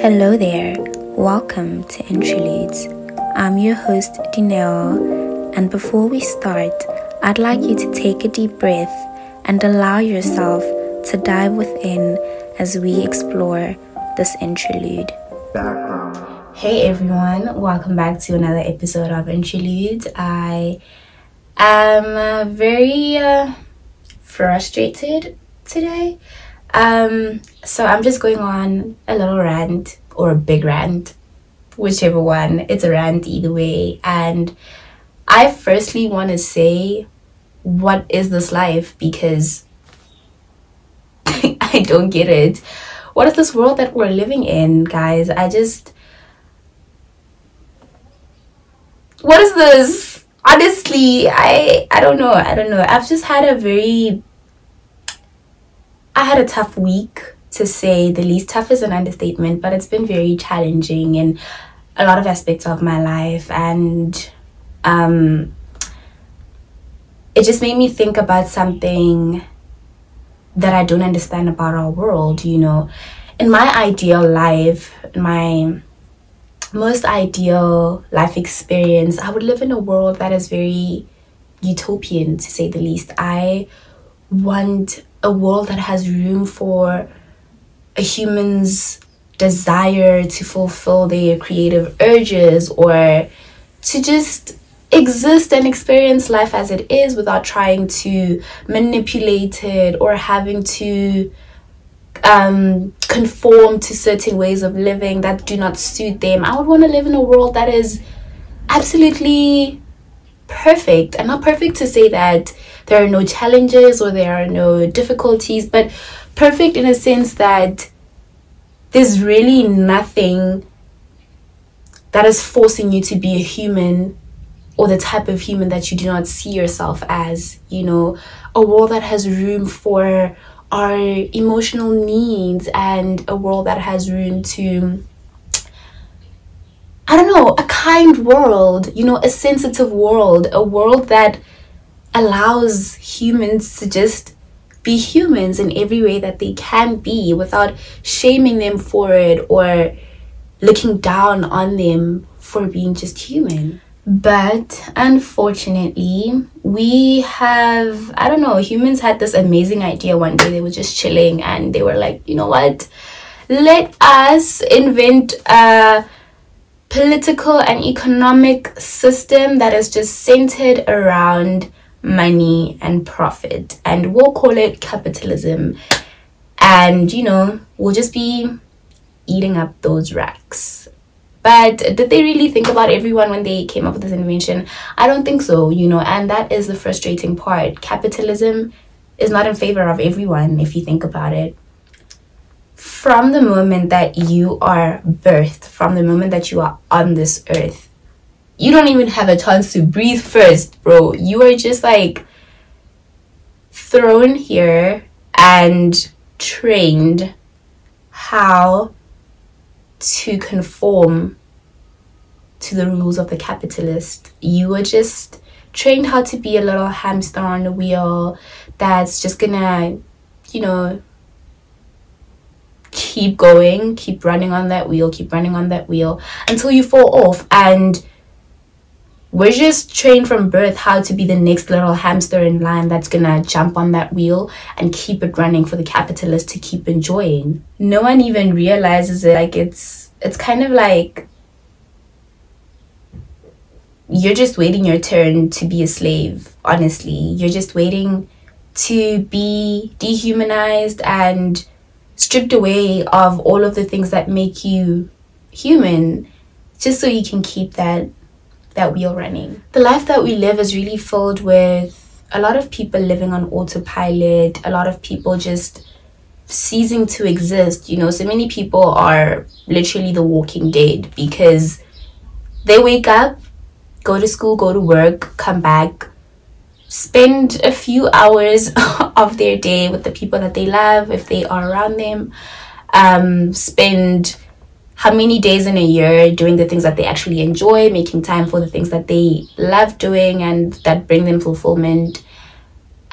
Hello there, welcome to Intraludes. I'm your host, Dineo, and before we start, I'd like you to take a deep breath and allow yourself to dive within as we explore this interlude. Background. Hey everyone, welcome back to another episode of Intraludes. I am uh, very uh, frustrated today um, so I'm just going on a little rant or a big rant, whichever one. It's a rant either way. And I firstly want to say, what is this life? Because I don't get it. What is this world that we're living in, guys? I just. What is this? Honestly, I I don't know. I don't know. I've just had a very I had a tough week to say the least. Tough is an understatement, but it's been very challenging in a lot of aspects of my life. And um, it just made me think about something that I don't understand about our world, you know. In my ideal life, my most ideal life experience, I would live in a world that is very utopian, to say the least. I want a world that has room for a human's desire to fulfill their creative urges or to just exist and experience life as it is without trying to manipulate it or having to um, conform to certain ways of living that do not suit them. I would want to live in a world that is absolutely perfect. And not perfect to say that there are no challenges or there are no difficulties, but perfect in a sense that there's really nothing that is forcing you to be a human or the type of human that you do not see yourself as, you know, a world that has room for our emotional needs and a world that has room to I don't know, a kind world, you know, a sensitive world, a world that allows humans to just be humans in every way that they can be without shaming them for it or looking down on them for being just human. But unfortunately, we have, I don't know, humans had this amazing idea one day. They were just chilling and they were like, you know what? Let us invent a political and economic system that is just centered around money and profit. And we'll call it capitalism. And you know we'll just be eating up those racks. But did they really think about everyone when they came up with this invention? I don't think so you know and that is the frustrating part. Capitalism is not in favor of everyone if you think about it from the moment that you are birthed from the moment that you are on this earth you don't even have a chance to breathe first, bro. You are just like thrown here and trained how to conform to the rules of the capitalist. You were just trained how to be a little hamster on the wheel that's just gonna, you know, keep going, keep running on that wheel, keep running on that wheel until you fall off. And we're just trained from birth how to be the next little hamster in line that's gonna jump on that wheel and keep it running for the capitalist to keep enjoying. No one even realizes it. Like it's it's kind of like you're just waiting your turn to be a slave, honestly. You're just waiting to be dehumanized and stripped away of all of the things that make you human just so you can keep that that are running. The life that we live is really filled with a lot of people living on autopilot, a lot of people just ceasing to exist. You know, so many people are literally the walking dead because they wake up, go to school, go to work, come back, spend a few hours of their day with the people that they love if they are around them, um, spend how many days in a year doing the things that they actually enjoy, making time for the things that they love doing and that bring them fulfillment.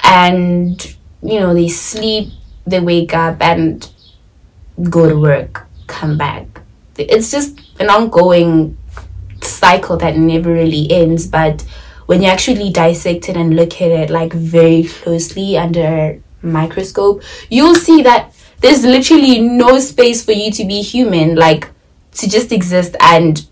And, you know, they sleep, they wake up and go to work, come back, it's just an ongoing cycle that never really ends. But when you actually dissect it and look at it like very closely under microscope, you'll see that there's literally no space for you to be human, like to just exist and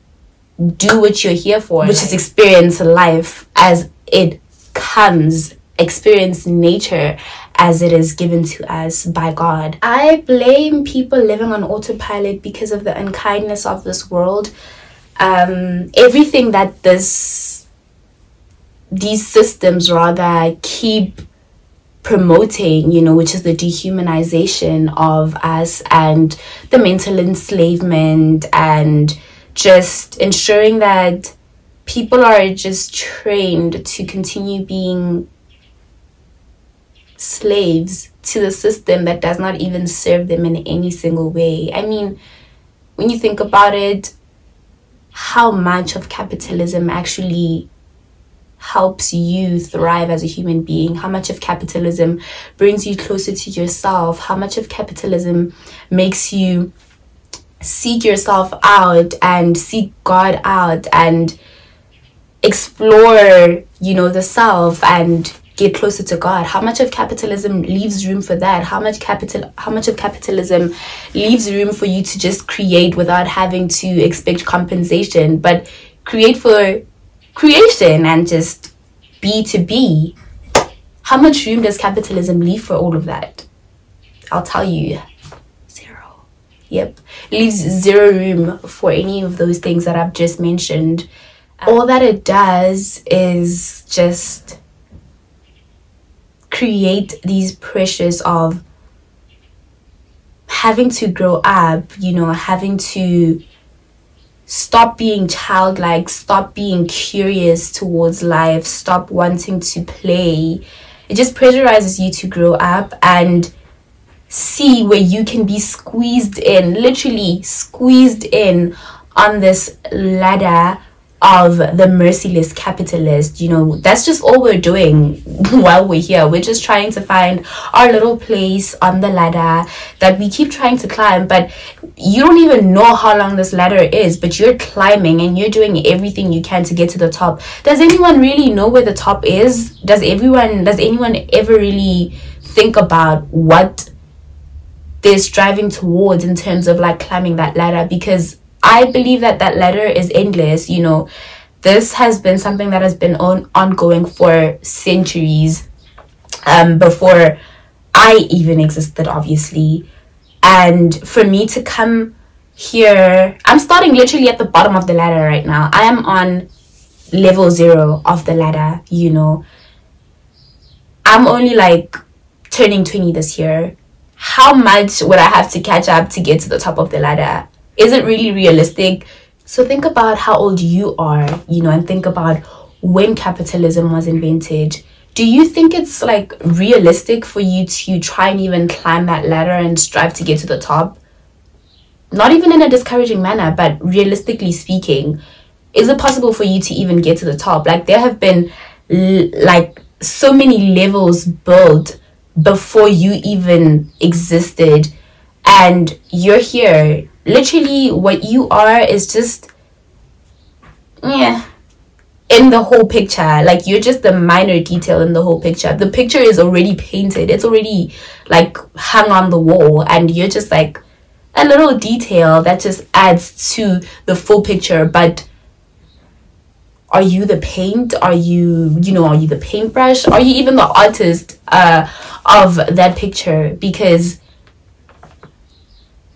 do what you're here for, which is experience life as it comes, experience nature as it is given to us by God. I blame people living on autopilot because of the unkindness of this world. Um, everything that this these systems rather keep promoting, you know, which is the dehumanization of us and the mental enslavement and just ensuring that people are just trained to continue being slaves to the system that does not even serve them in any single way. I mean, when you think about it, how much of capitalism actually helps you thrive as a human being, how much of capitalism brings you closer to yourself, how much of capitalism makes you seek yourself out and seek God out and explore, you know, the self and get closer to God? How much of capitalism leaves room for that? How much capital how much of capitalism leaves room for you to just create without having to expect compensation, but create for creation and just be to be? How much room does capitalism leave for all of that? I'll tell you, zero. Yep. Leaves zero room for any of those things that I've just mentioned. All that it does is just create these pressures of having to grow up, you know, having to stop being childlike, stop being curious towards life, stop wanting to play. It just pressurizes you to grow up and see where you can be squeezed in, literally squeezed in on this ladder of the merciless capitalist you know that's just all we're doing while we're here. We're just trying to find our little place on the ladder that we keep trying to climb but you don't even know how long this ladder is but you're climbing and you're doing everything you can to get to the top. Does anyone really know where the top is? Does everyone does anyone ever really think about what they're striving towards in terms of like climbing that ladder? Because I believe that that ladder is endless. You know, this has been something that has been on ongoing for centuries um, before I even existed, obviously. And for me to come here, I'm starting literally at the bottom of the ladder right now. I am on level zero of the ladder, you know. I'm only like turning 20 this year. How much would I have to catch up to get to the top of the ladder? Isn't really realistic. So think about how old you are, you know, and think about when capitalism was invented. Do you think it's like realistic for you to try and even climb that ladder and strive to get to the top? Not even in a discouraging manner, but realistically speaking, is it possible for you to even get to the top? Like there have been l- like so many levels built before you even existed and you're here literally what you are is just yeah in the whole picture. Like you're just the minor detail in the whole picture. The picture is already painted. It's already like hung on the wall. And you're just like a little detail that just adds to the full picture. But are you the paint? Are you you know are you the paintbrush? Are you even the artist uh, of that picture? Because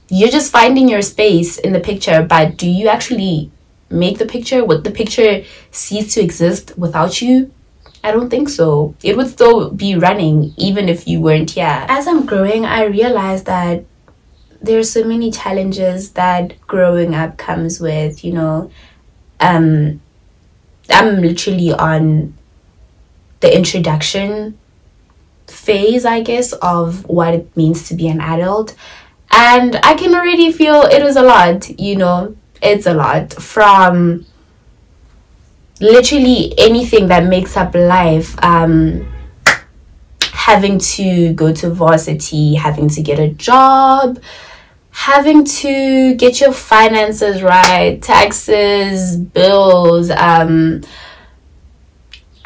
you're just finding your space in the picture, but do you actually make the picture? Would the picture cease to exist without you? I don't think so. It would still be running even if you weren't here. As I'm growing, I realize that there's so many challenges that growing up comes with, you know. Um I'm literally on the introduction phase, I guess, of what it means to be an adult and I can already feel it is a lot, you know, it's a lot from literally anything that makes up life. Um, having to go to varsity, having to get a job, having to get your finances right, taxes, bills, um,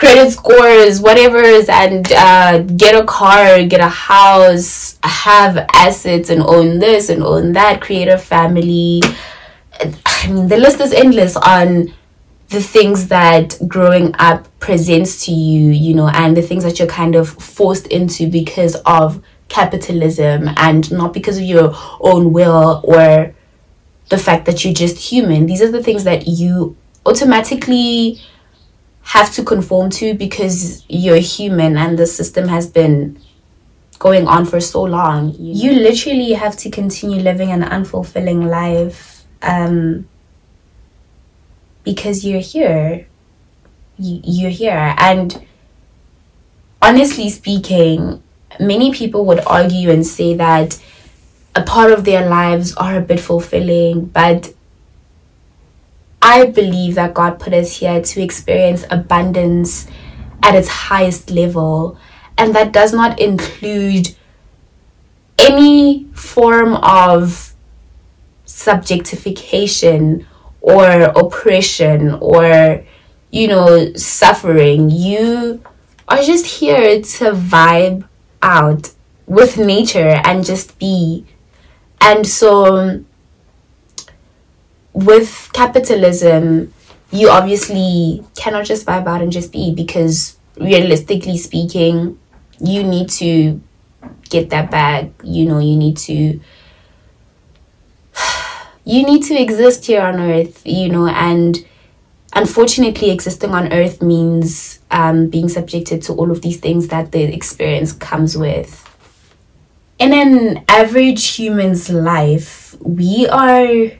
credit scores, whatever, and uh, get a car, get a house, have assets, and own this and own that, create a family. I mean, the list is endless on the things that growing up presents to you, you know, and the things that you're kind of forced into because of capitalism and not because of your own will or the fact that you're just human. These are the things that you automatically have to conform to because you're human and the system has been going on for so long. You literally have to continue living an unfulfilling life um, because you're here. You're here. And honestly speaking, many people would argue and say that a part of their lives are a bit fulfilling, but I believe that God put us here to experience abundance at its highest level, and that does not include any form of subjectification or oppression or you know suffering. You are just here to vibe out with nature and just be. And so with capitalism, you obviously cannot just vibe out and just be because realistically speaking, you need to get that bag. You know, you need to you need to exist here on earth, you know, and unfortunately existing on earth means um, being subjected to all of these things that the experience comes with. In an average human's life, we are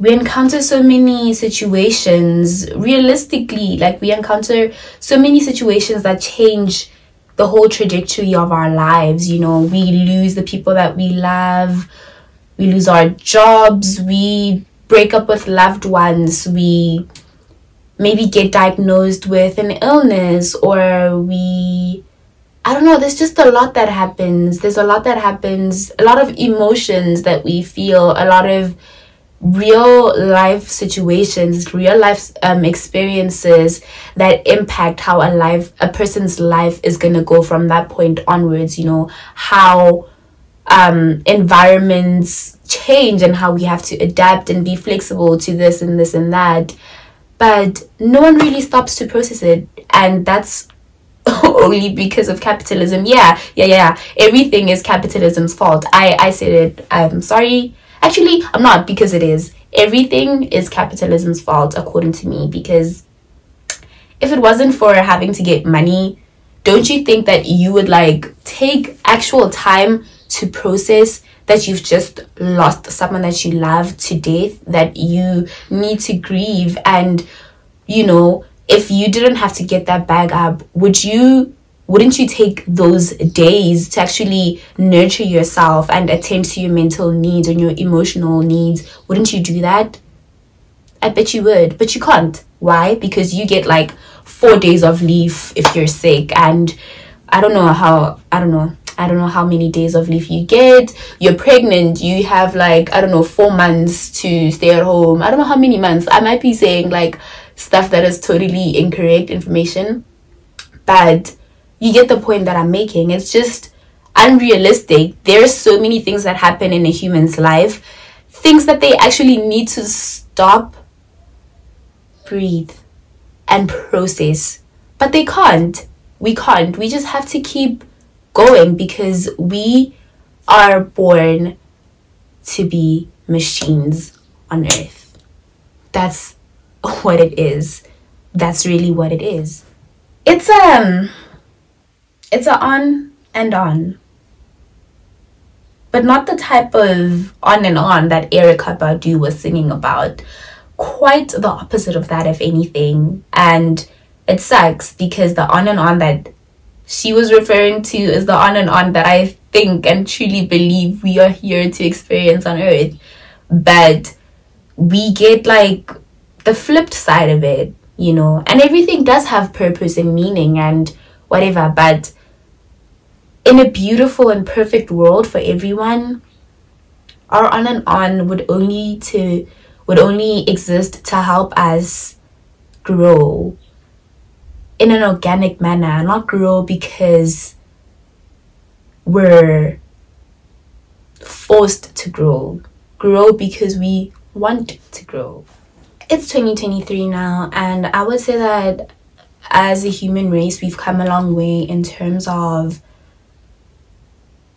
we encounter so many situations realistically like we encounter so many situations that change the whole trajectory of our lives you know we lose the people that we love we lose our jobs we break up with loved ones we maybe get diagnosed with an illness or we I don't know, there's just a lot that happens. There's a lot that happens, a lot of emotions that we feel, a lot of real life situations real life um, experiences that impact how a life a person's life is going to go from that point onwards you know how um, environments change and how we have to adapt and be flexible to this and this and that. But no one really stops to process it and that's only because of capitalism. Yeah yeah yeah. Everything is capitalism's fault. I i said it. I'm sorry Actually, I'm not because it is. Everything is capitalism's fault, according to me, because if it wasn't for having to get money, don't you think that you would like take actual time to process that you've just lost someone that you love to death, that you need to grieve, and you know, if you didn't have to get that bag up, would you wouldn't you take those days to actually nurture yourself and attend to your mental needs and your emotional needs? Wouldn't you do that? I bet you would, but you can't. Why? Because you get like four days of leave if you're sick, and I don't know how, I don't know. I don't know how many days of leave you get. You're pregnant, you have like, I don't know, four months to stay at home. I don't know how many months. I might be saying like stuff that is totally incorrect information. But you get the point that I'm making. It's just unrealistic. There's so many things that happen in a human's life, things that they actually need to stop, breathe, and process. But they can't. We can't. We just have to keep going because we are born to be machines on earth. That's what it is. That's really what it is. It's um it's a on and on. But not the type of on and on that Erykah Badu was singing about. Quite the opposite of that, if anything. And it sucks because the on and on that she was referring to is the on and on that I think and truly believe we are here to experience on earth. But we get like the flipped side of it, you know, and everything does have purpose and meaning and whatever, but in a beautiful and perfect world for everyone, our on and on would only to would only exist to help us grow in an organic manner, not grow because we're forced to grow. Grow because we want to grow. It's 2023 now, and I would say that as a human race, we've come a long way in terms of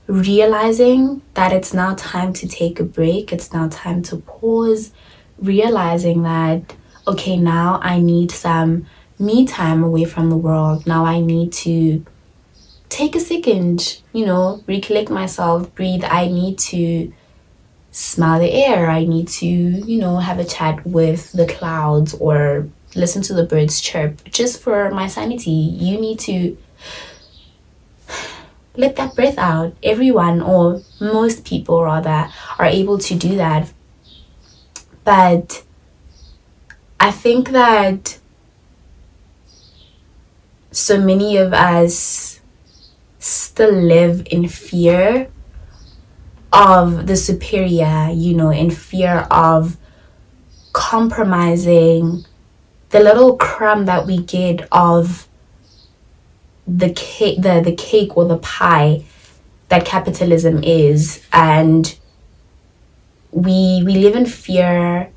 realizing that it's now time to take a break, it's now time to pause, realizing that, okay, now I need some me time away from the world. Now I need to take a second, you know, recollect myself, breathe. I need to smell the air. I need to, you know, have a chat with the clouds or listen to the birds chirp just for my sanity. You need to let that breath out. Everyone, or most people rather, are able to do that. But I think that so many of us still live in fear of the superior, you know, in fear of compromising the little crumb that we get of the cake the, the cake or the pie that capitalism is. And we we live in fear.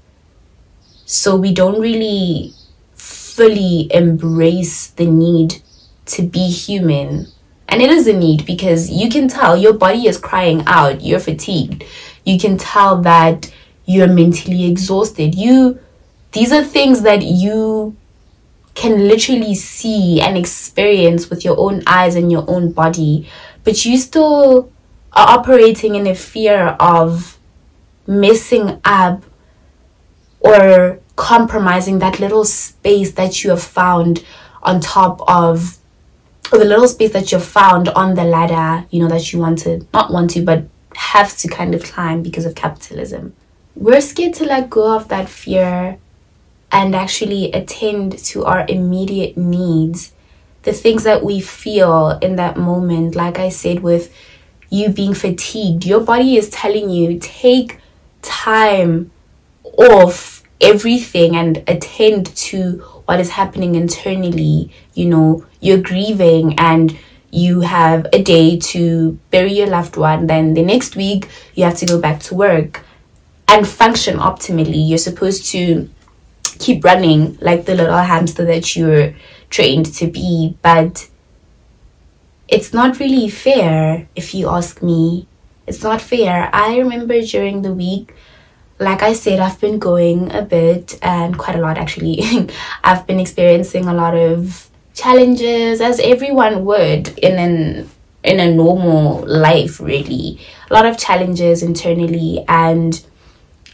So we don't really fully embrace the need to be human. And it is a need because you can tell your body is crying out. You're fatigued. You can tell that you're mentally exhausted. You these are things that you can literally see and experience with your own eyes and your own body but you still are operating in a fear of messing up or compromising that little space that you have found on top of or the little space that you've found on the ladder, you know, that you want to, not want to, but have to kind of climb because of capitalism. We're scared to let go of that fear and actually attend to our immediate needs, the things that we feel in that moment. Like I said, with you being fatigued, your body is telling you, take time off everything and attend to what is happening internally. You know, you're grieving and you have a day to bury your loved one, then the next week you have to go back to work and function optimally. You're supposed to keep running like the little hamster that you're trained to be, but it's not really fair if you ask me. It's not fair. I remember during the week like I said, I've been going a bit and quite a lot actually. I've been experiencing a lot of challenges as everyone would in an in a normal life really. A lot of challenges internally and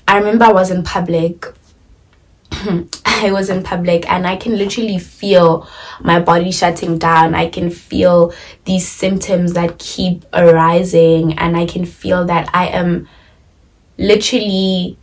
I remember I was in public I was in public and I can literally feel my body shutting down. I can feel these symptoms that keep arising and I can feel that I am literally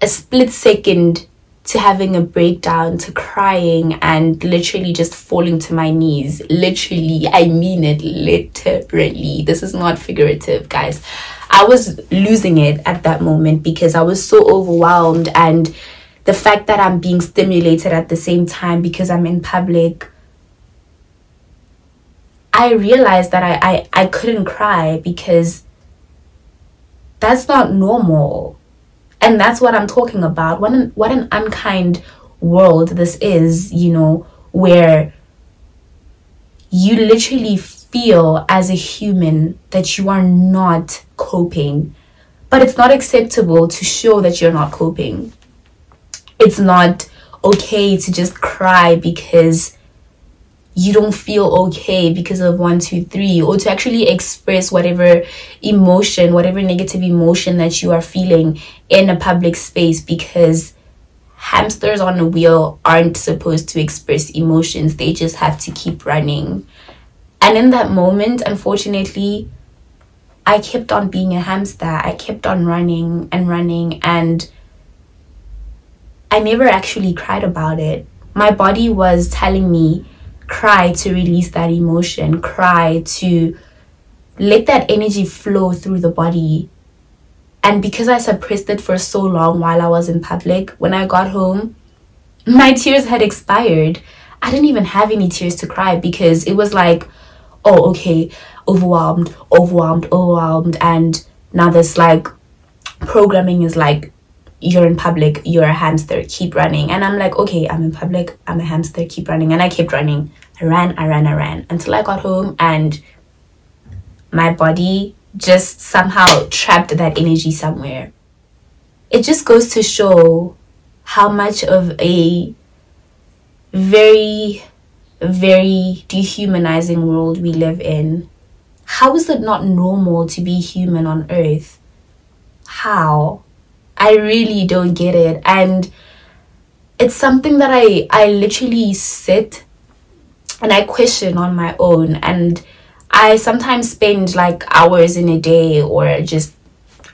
a split second to having a breakdown to crying and literally just falling to my knees. Literally i mean it literally. This is not figurative guys. I was losing it at that moment because i was so overwhelmed and the fact that i'm being stimulated at the same time because i'm in public i realized that i i, I couldn't cry because that's not normal. And that's what i'm talking about. What an, what an unkind world this is you know where you literally feel as a human that you are not coping. But it's not acceptable to show that you're not coping it's not okay to just cry because you don't feel okay because of one, two, three, or to actually express whatever emotion, whatever negative emotion that you are feeling in a public space because hamsters on a wheel aren't supposed to express emotions, they just have to keep running. And in that moment, unfortunately, I kept on being a hamster. I kept on running and running, and I never actually cried about it. My body was telling me, cry to release that emotion, cry to let that energy flow through the body. And because I suppressed it for so long while I was in public, when I got home, my tears had expired. I didn't even have any tears to cry because it was like, oh, okay, overwhelmed, overwhelmed, overwhelmed. And now this like programming is like, you're in public, you're a hamster, keep running. And I'm like, okay, I'm in public, I'm a hamster, keep running. And I kept running. I ran, I ran, I ran until I got home and my body just somehow trapped that energy somewhere. It just goes to show how much of a very, very dehumanizing world we live in. How is it not normal to be human on earth? How? I really don't get it. And it's something that I, I literally sit and I question on my own. And I sometimes spend like hours in a day or just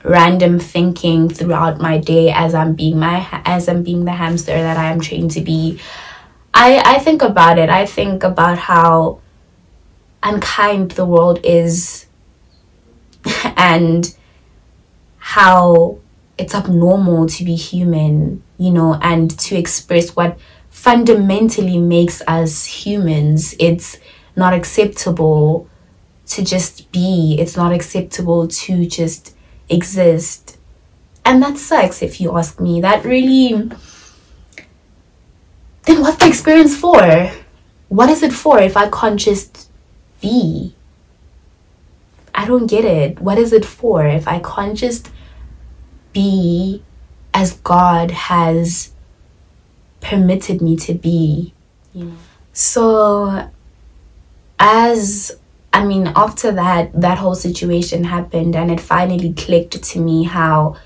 random thinking throughout my day as I'm being my as I'm being the hamster that I am trained to be. I I think about it. I think about how unkind the world is and how it's abnormal to be human, you know, and to express what fundamentally makes us humans. It's not acceptable to just be, it's not acceptable to just exist. And that sucks if you ask me. That really. Then what's the experience for? What is it for if I can't just be? I don't get it. What is it for if I can't just be as God has permitted me to be? Know? So, as I mean, after that, that whole situation happened, and it finally clicked to me how,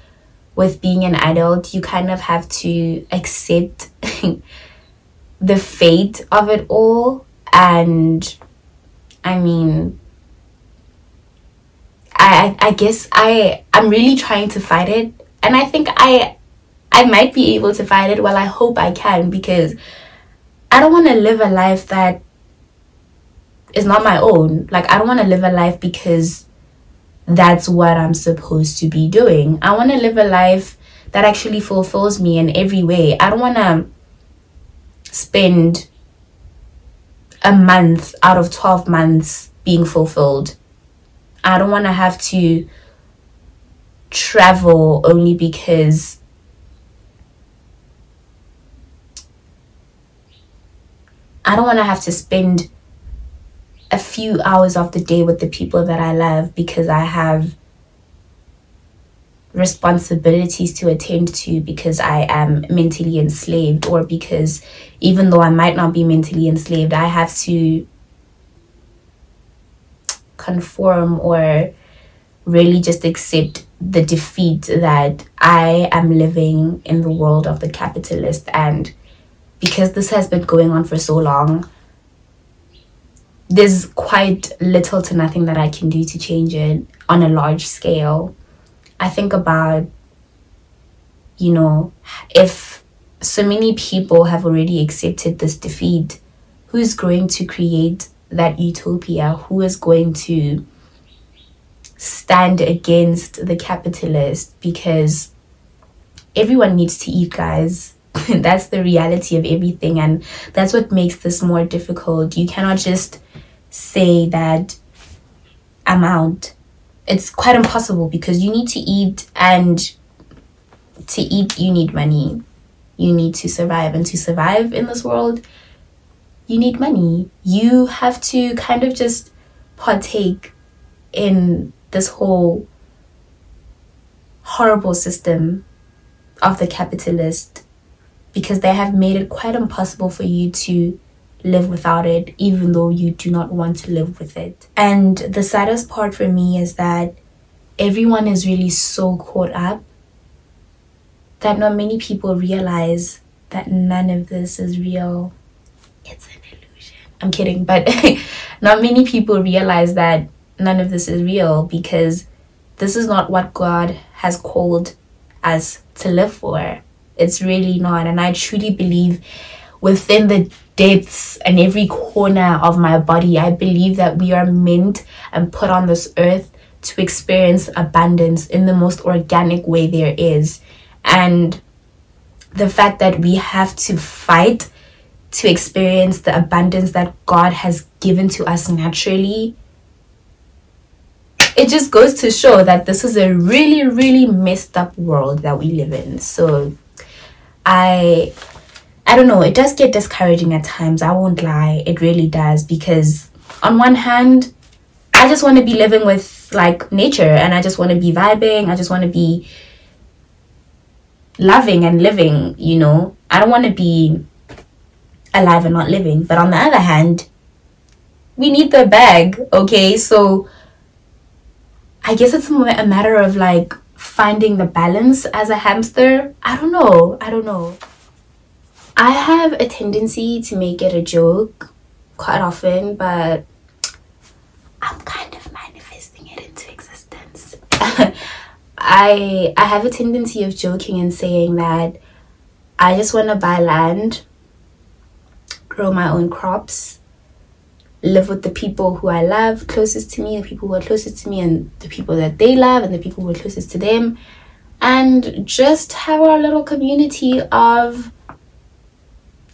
with being an adult, you kind of have to accept the fate of it all. And I mean, I, I guess I I'm really trying to fight it, and I think I I might be able to fight it. Well, I hope I can because I don't want to live a life that is not my own. Like, I don't want to live a life because that's what I'm supposed to be doing. I want to live a life that actually fulfills me in every way. I don't want to spend a month out of 12 months being fulfilled. I don't want to have to travel only because I don't want to have to spend a few hours of the day with the people that I love because I have responsibilities to attend to because I am mentally enslaved or because even though I might not be mentally enslaved, I have to conform or really just accept the defeat that I am living in the world of the capitalist and because this has been going on for so long there's quite little to nothing that I can do to change it on a large scale. I think about, you know, if so many people have already accepted this defeat, who is going to create that utopia? Who is going to stand against the capitalist? Because everyone needs to eat, guys. that's the reality of everything, and that's what makes this more difficult. You cannot just say that I'm out. It's quite impossible because you need to eat, and to eat, you need money. You need to survive, and to survive in this world, you need money. You have to kind of just partake in this whole horrible system of the capitalist because they have made it quite impossible for you to live without it, even though you do not want to live with it. And the saddest part for me is that everyone is really so caught up that not many people realize that none of this is real. It's an illusion. I'm kidding, but not many people realize that none of this is real because this is not what God has called us to live for. It's really not. And I truly believe within the depths and every corner of my body. I believe that we are meant and put on this earth to experience abundance in the most organic way there is. And the fact that we have to fight to experience the abundance that God has given to us naturally. It just goes to show that this is a really, really messed up world that we live in. So I I don't know, it does get discouraging at times. I won't lie, it really does because on one hand, I just want to be living with like nature and I just want to be vibing. I just want to be loving and living, you know. I don't want to be alive and not living. But on the other hand, we need the bag, okay? So I guess it's a matter of like finding the balance as a hamster. I don't know. I don't know. I have a tendency to make it a joke quite often, but I'm kind of manifesting it into existence. I I have a tendency of joking and saying that I just want to buy land, grow my own crops, live with the people who I love closest to me, the people who are closest to me, and the people that they love, and the people who are closest to them, and just have our little community of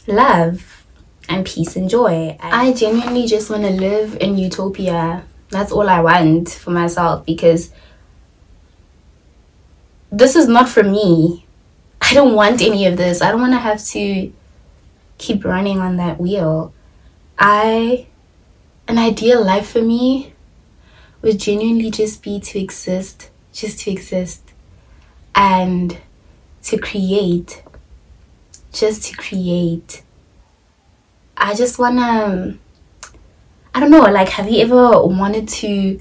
love and peace and joy. I genuinely just want to live in utopia. That's all I want for myself because this is not for me. I don't want any of this. I don't want to have to keep running on that wheel. I, an ideal life for me would genuinely just be to exist, just to exist and to create just to create. I just wanna, I don't know, like, have you ever wanted to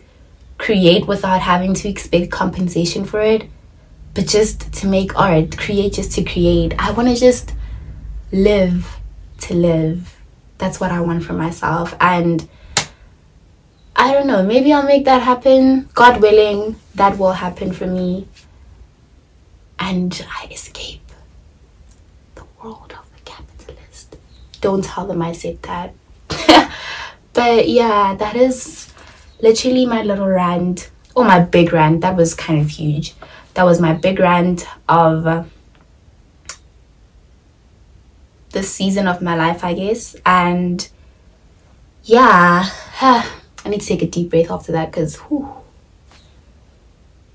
create without having to expect compensation for it? But just to make art, create just to create. I wanna just live to live. That's what I want for myself. And I don't know, maybe I'll make that happen. God willing, that will happen for me. And I escape the world of the capitalist. Don't tell them I said that. but yeah, that is literally my little rant. Or my big rant. That was kind of huge. That was my big rant of this season of my life, I guess. And yeah, I need to take a deep breath after that because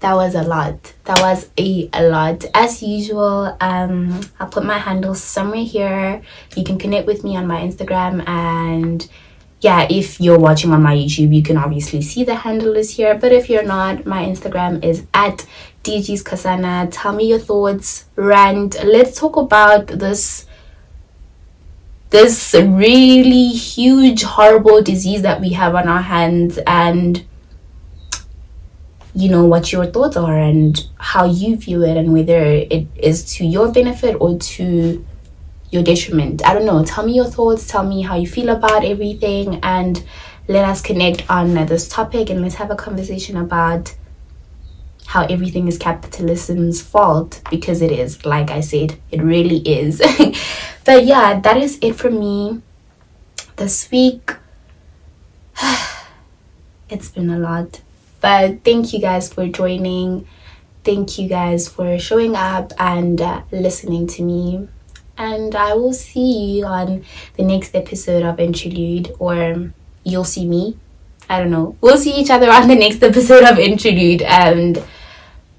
that was a lot. That was a, a lot. As usual um i'll put my handle somewhere here. You can connect with me on my instagram and yeah if you're watching on my youtube you can obviously see the handle is here. But if you're not my instagram is at dg's kasana. Tell me your thoughts. Rant let's talk about this this really huge horrible disease that we have on our hands and you know what your thoughts are and how you view it and whether it is to your benefit or to your detriment. I don't know. Tell me your thoughts. Tell me how you feel about everything and let us connect on this topic and let's have a conversation about how everything is capitalism's fault because it is like i said it really is but yeah that is it for me this week it's been a lot but thank you guys for joining. Thank you guys for showing up and uh, listening to me. And I will see you on the next episode of Intralude, or you'll see me. I don't know. We'll see each other on the next episode of Intralude. And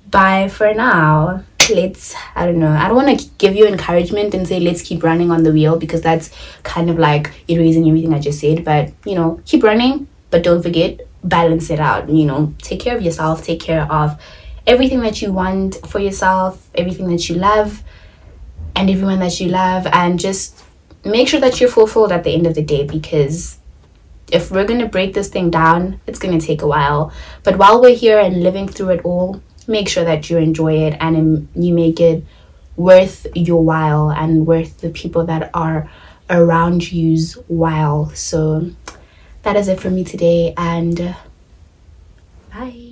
bye for now let's i don't know i don't want to give you encouragement and say let's keep running on the wheel because that's kind of like erasing everything i just said but you know keep running but don't forget balance it out you know take care of yourself take care of everything that you want for yourself everything that you love and everyone that you love and just make sure that you're fulfilled at the end of the day because if we're going to break this thing down it's going to take a while. But while we're here and living through it all make sure that you enjoy it and um, you make it worth your while and worth the people that are around you's while. So that is it for me today and bye